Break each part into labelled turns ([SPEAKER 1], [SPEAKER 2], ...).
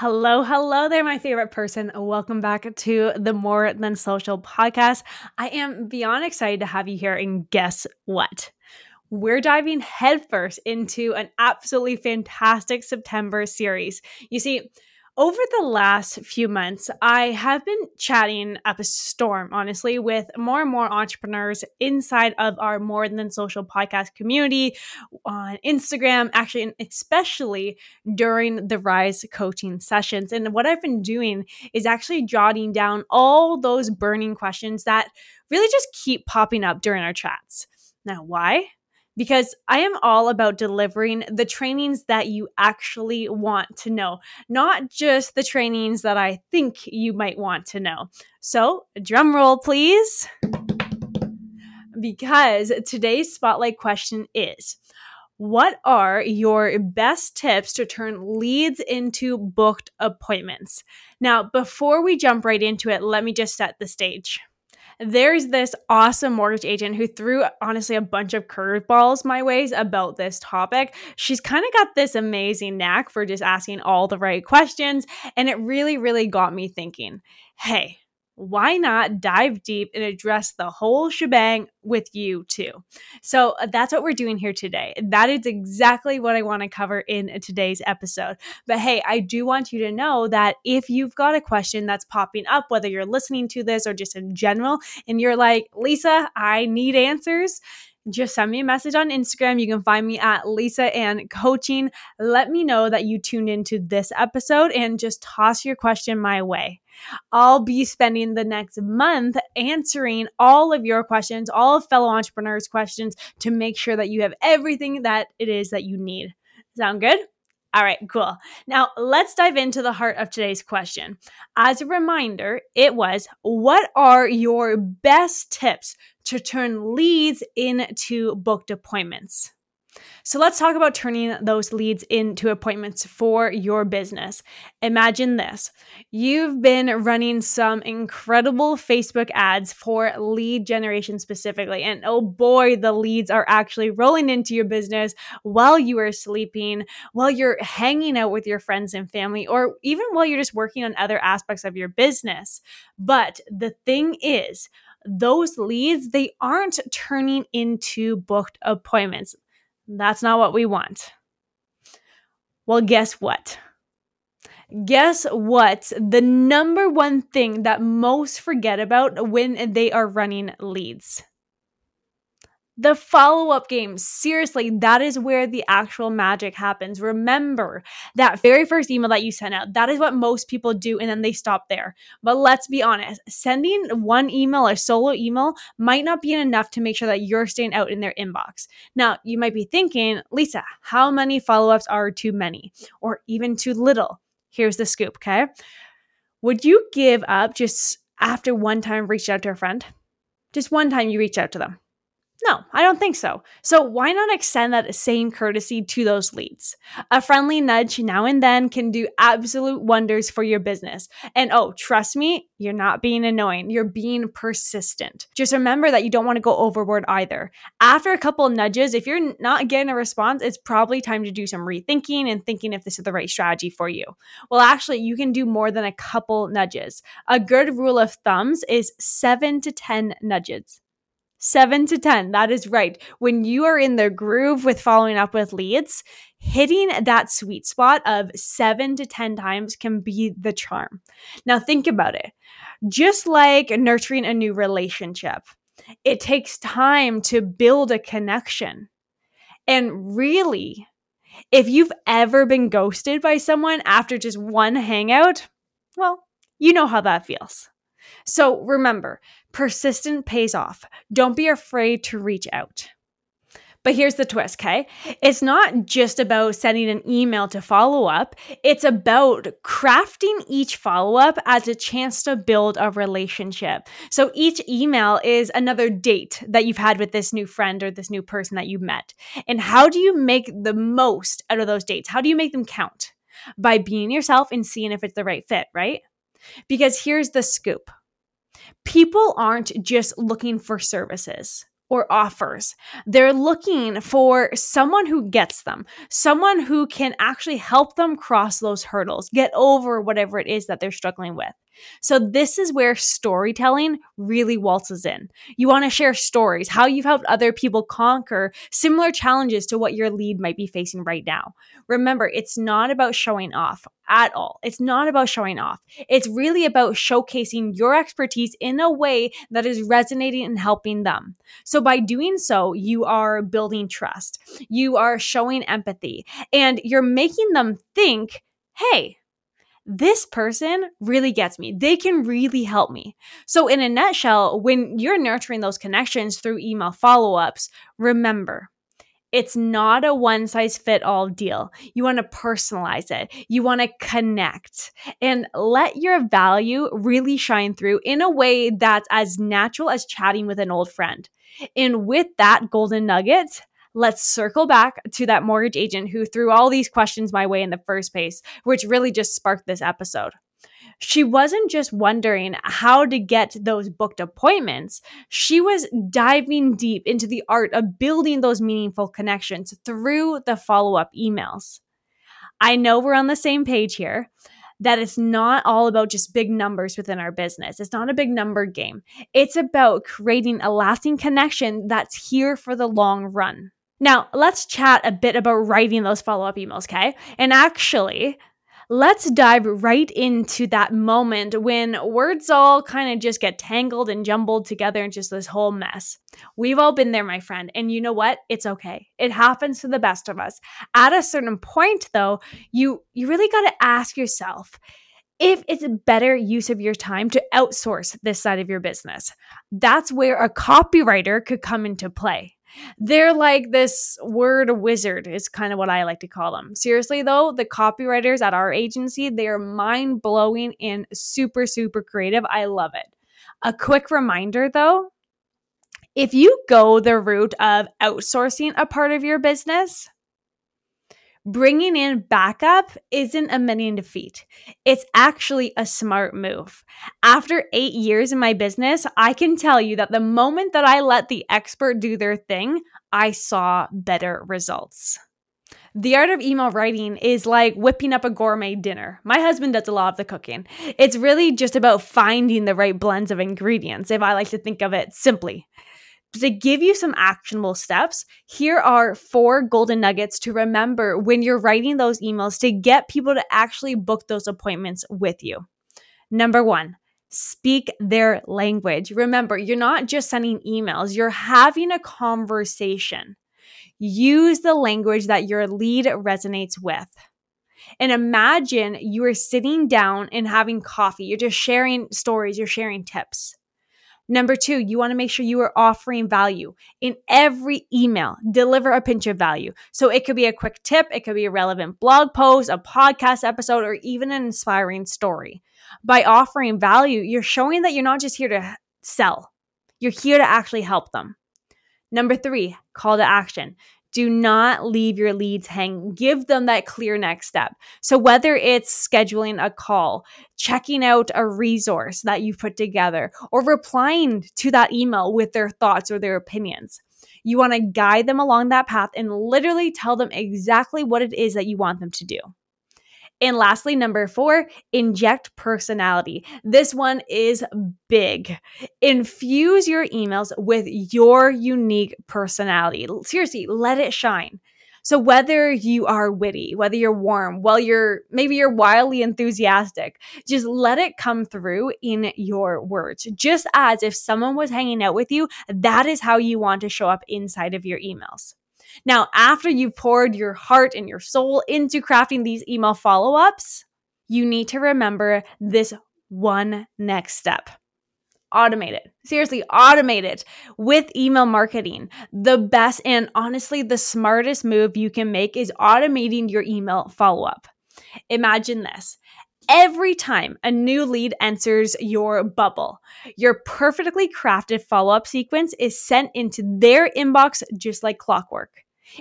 [SPEAKER 1] Hello, hello there, my favorite person. Welcome back to the More Than Social podcast. I am beyond excited to have you here, and guess what? We're diving headfirst into an absolutely fantastic September series. You see, over the last few months, I have been chatting up a storm, honestly, with more and more entrepreneurs inside of our More Than Social podcast community on Instagram, actually, and especially during the Rise coaching sessions. And what I've been doing is actually jotting down all those burning questions that really just keep popping up during our chats. Now, why? Because I am all about delivering the trainings that you actually want to know, not just the trainings that I think you might want to know. So, drum roll, please. Because today's spotlight question is What are your best tips to turn leads into booked appointments? Now, before we jump right into it, let me just set the stage there's this awesome mortgage agent who threw honestly a bunch of curveballs my ways about this topic. She's kind of got this amazing knack for just asking all the right questions. And it really, really got me thinking hey, why not dive deep and address the whole shebang with you too? So uh, that's what we're doing here today. That is exactly what I want to cover in today's episode. But hey, I do want you to know that if you've got a question that's popping up, whether you're listening to this or just in general, and you're like, Lisa, I need answers just send me a message on Instagram. You can find me at Lisa Anne Coaching. Let me know that you tuned into this episode and just toss your question my way. I'll be spending the next month answering all of your questions, all of fellow entrepreneurs' questions to make sure that you have everything that it is that you need. Sound good? All right, cool. Now let's dive into the heart of today's question. As a reminder, it was what are your best tips to turn leads into booked appointments? So let's talk about turning those leads into appointments for your business. Imagine this you've been running some incredible Facebook ads for lead generation specifically. And oh boy, the leads are actually rolling into your business while you are sleeping, while you're hanging out with your friends and family, or even while you're just working on other aspects of your business. But the thing is, those leads, they aren't turning into booked appointments. That's not what we want. Well, guess what? Guess what? The number one thing that most forget about when they are running leads the follow up game. Seriously, that is where the actual magic happens. Remember that very first email that you sent out. That is what most people do, and then they stop there. But let's be honest sending one email, a solo email, might not be enough to make sure that you're staying out in their inbox. Now, you might be thinking, Lisa, how many follow ups are too many or even too little? Here's the scoop, okay? Would you give up just after one time reached out to a friend? Just one time you reach out to them no, I don't think so. So, why not extend that same courtesy to those leads? A friendly nudge now and then can do absolute wonders for your business. And oh, trust me, you're not being annoying, you're being persistent. Just remember that you don't want to go overboard either. After a couple nudges, if you're not getting a response, it's probably time to do some rethinking and thinking if this is the right strategy for you. Well, actually, you can do more than a couple nudges. A good rule of thumbs is seven to 10 nudges. Seven to 10. That is right. When you are in the groove with following up with leads, hitting that sweet spot of seven to 10 times can be the charm. Now, think about it. Just like nurturing a new relationship, it takes time to build a connection. And really, if you've ever been ghosted by someone after just one hangout, well, you know how that feels. So remember, persistent pays off. Don't be afraid to reach out. But here's the twist, okay? It's not just about sending an email to follow up, it's about crafting each follow up as a chance to build a relationship. So each email is another date that you've had with this new friend or this new person that you met. And how do you make the most out of those dates? How do you make them count? By being yourself and seeing if it's the right fit, right? Because here's the scoop people aren't just looking for services or offers. They're looking for someone who gets them, someone who can actually help them cross those hurdles, get over whatever it is that they're struggling with. So, this is where storytelling really waltzes in. You want to share stories, how you've helped other people conquer similar challenges to what your lead might be facing right now. Remember, it's not about showing off at all. It's not about showing off. It's really about showcasing your expertise in a way that is resonating and helping them. So, by doing so, you are building trust, you are showing empathy, and you're making them think, hey, this person really gets me. They can really help me. So, in a nutshell, when you're nurturing those connections through email follow ups, remember, it's not a one size fit all deal. You want to personalize it. You want to connect and let your value really shine through in a way that's as natural as chatting with an old friend. And with that golden nugget, let's circle back to that mortgage agent who threw all these questions my way in the first place, which really just sparked this episode. She wasn't just wondering how to get those booked appointments. She was diving deep into the art of building those meaningful connections through the follow up emails. I know we're on the same page here that it's not all about just big numbers within our business. It's not a big number game. It's about creating a lasting connection that's here for the long run. Now, let's chat a bit about writing those follow up emails, okay? And actually, let's dive right into that moment when words all kind of just get tangled and jumbled together in just this whole mess. We've all been there, my friend. And you know what? It's okay. It happens to the best of us. At a certain point though, you you really got to ask yourself if it's a better use of your time to outsource this side of your business. That's where a copywriter could come into play. They're like this word wizard, is kind of what I like to call them. Seriously, though, the copywriters at our agency, they are mind blowing and super, super creative. I love it. A quick reminder, though if you go the route of outsourcing a part of your business, bringing in backup isn't a million defeat. It's actually a smart move. After eight years in my business, I can tell you that the moment that I let the expert do their thing, I saw better results. The art of email writing is like whipping up a gourmet dinner. My husband does a lot of the cooking. It's really just about finding the right blends of ingredients, if I like to think of it simply to give you some actionable steps, here are four golden nuggets to remember when you're writing those emails to get people to actually book those appointments with you. Number one, speak their language. Remember, you're not just sending emails, you're having a conversation. Use the language that your lead resonates with. And imagine you are sitting down and having coffee. You're just sharing stories, you're sharing tips. Number two, you want to make sure you are offering value in every email. Deliver a pinch of value. So it could be a quick tip, it could be a relevant blog post, a podcast episode, or even an inspiring story. By offering value, you're showing that you're not just here to sell, you're here to actually help them. Number three, call to action. Do not leave your leads hanging. Give them that clear next step. So, whether it's scheduling a call, checking out a resource that you've put together, or replying to that email with their thoughts or their opinions, you want to guide them along that path and literally tell them exactly what it is that you want them to do. And lastly, number four, inject personality. This one is big. Infuse your emails with your unique personality. Seriously, let it shine. So whether you are witty, whether you're warm, well, you're maybe you're wildly enthusiastic, just let it come through in your words. Just as if someone was hanging out with you, that is how you want to show up inside of your emails. Now, after you've poured your heart and your soul into crafting these email follow ups, you need to remember this one next step. automate it. Seriously, automate it with email marketing. The best and honestly, the smartest move you can make is automating your email follow up. Imagine this. Every time a new lead enters your bubble, your perfectly crafted follow up sequence is sent into their inbox just like clockwork.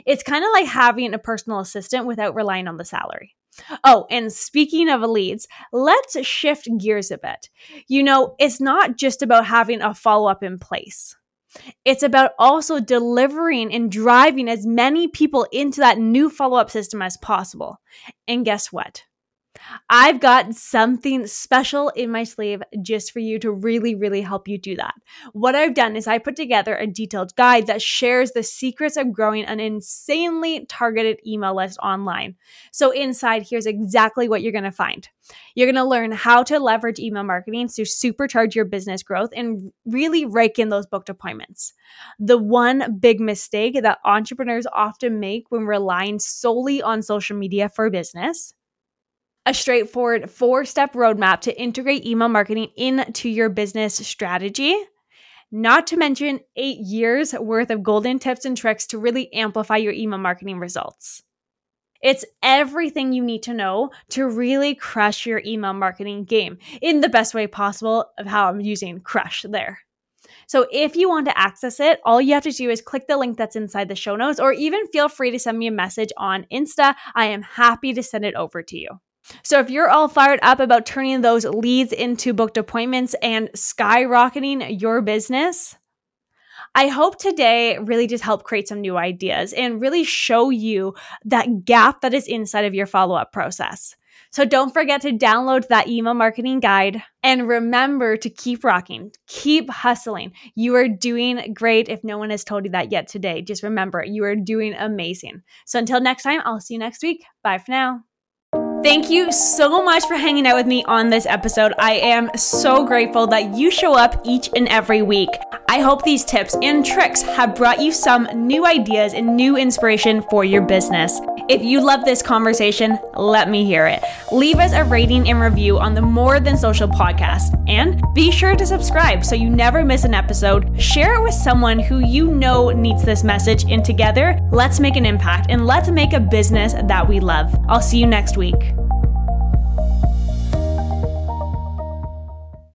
[SPEAKER 1] It's kind of like having a personal assistant without relying on the salary. Oh, and speaking of leads, let's shift gears a bit. You know, it's not just about having a follow up in place. It's about also delivering and driving as many people into that new follow up system as possible. And guess what? I've got something special in my sleeve just for you to really, really help you do that. What I've done is I put together a detailed guide that shares the secrets of growing an insanely targeted email list online. So, inside, here's exactly what you're going to find. You're going to learn how to leverage email marketing to supercharge your business growth and really rake in those booked appointments. The one big mistake that entrepreneurs often make when relying solely on social media for business a straightforward four step roadmap to integrate email marketing into your business strategy. Not to mention eight years worth of golden tips and tricks to really amplify your email marketing results. It's everything you need to know to really crush your email marketing game in the best way possible of how I'm using crush there. So if you want to access it, all you have to do is click the link that's inside the show notes or even feel free to send me a message on Insta. I am happy to send it over to you. So if you're all fired up about turning those leads into booked appointments and skyrocketing your business, I hope today really just help create some new ideas and really show you that gap that is inside of your follow up process. So don't forget to download that email marketing guide and remember to keep rocking, keep hustling. You are doing great if no one has told you that yet today. Just remember, you are doing amazing. So until next time, I'll see you next week. Bye for now. Thank you so much for hanging out with me on this episode. I am so grateful that you show up each and every week. I hope these tips and tricks have brought you some new ideas and new inspiration for your business. If you love this conversation, let me hear it. Leave us a rating and review on the More Than Social podcast. And be sure to subscribe so you never miss an episode. Share it with someone who you know needs this message. And together, let's make an impact and let's make a business that we love. I'll see you next week.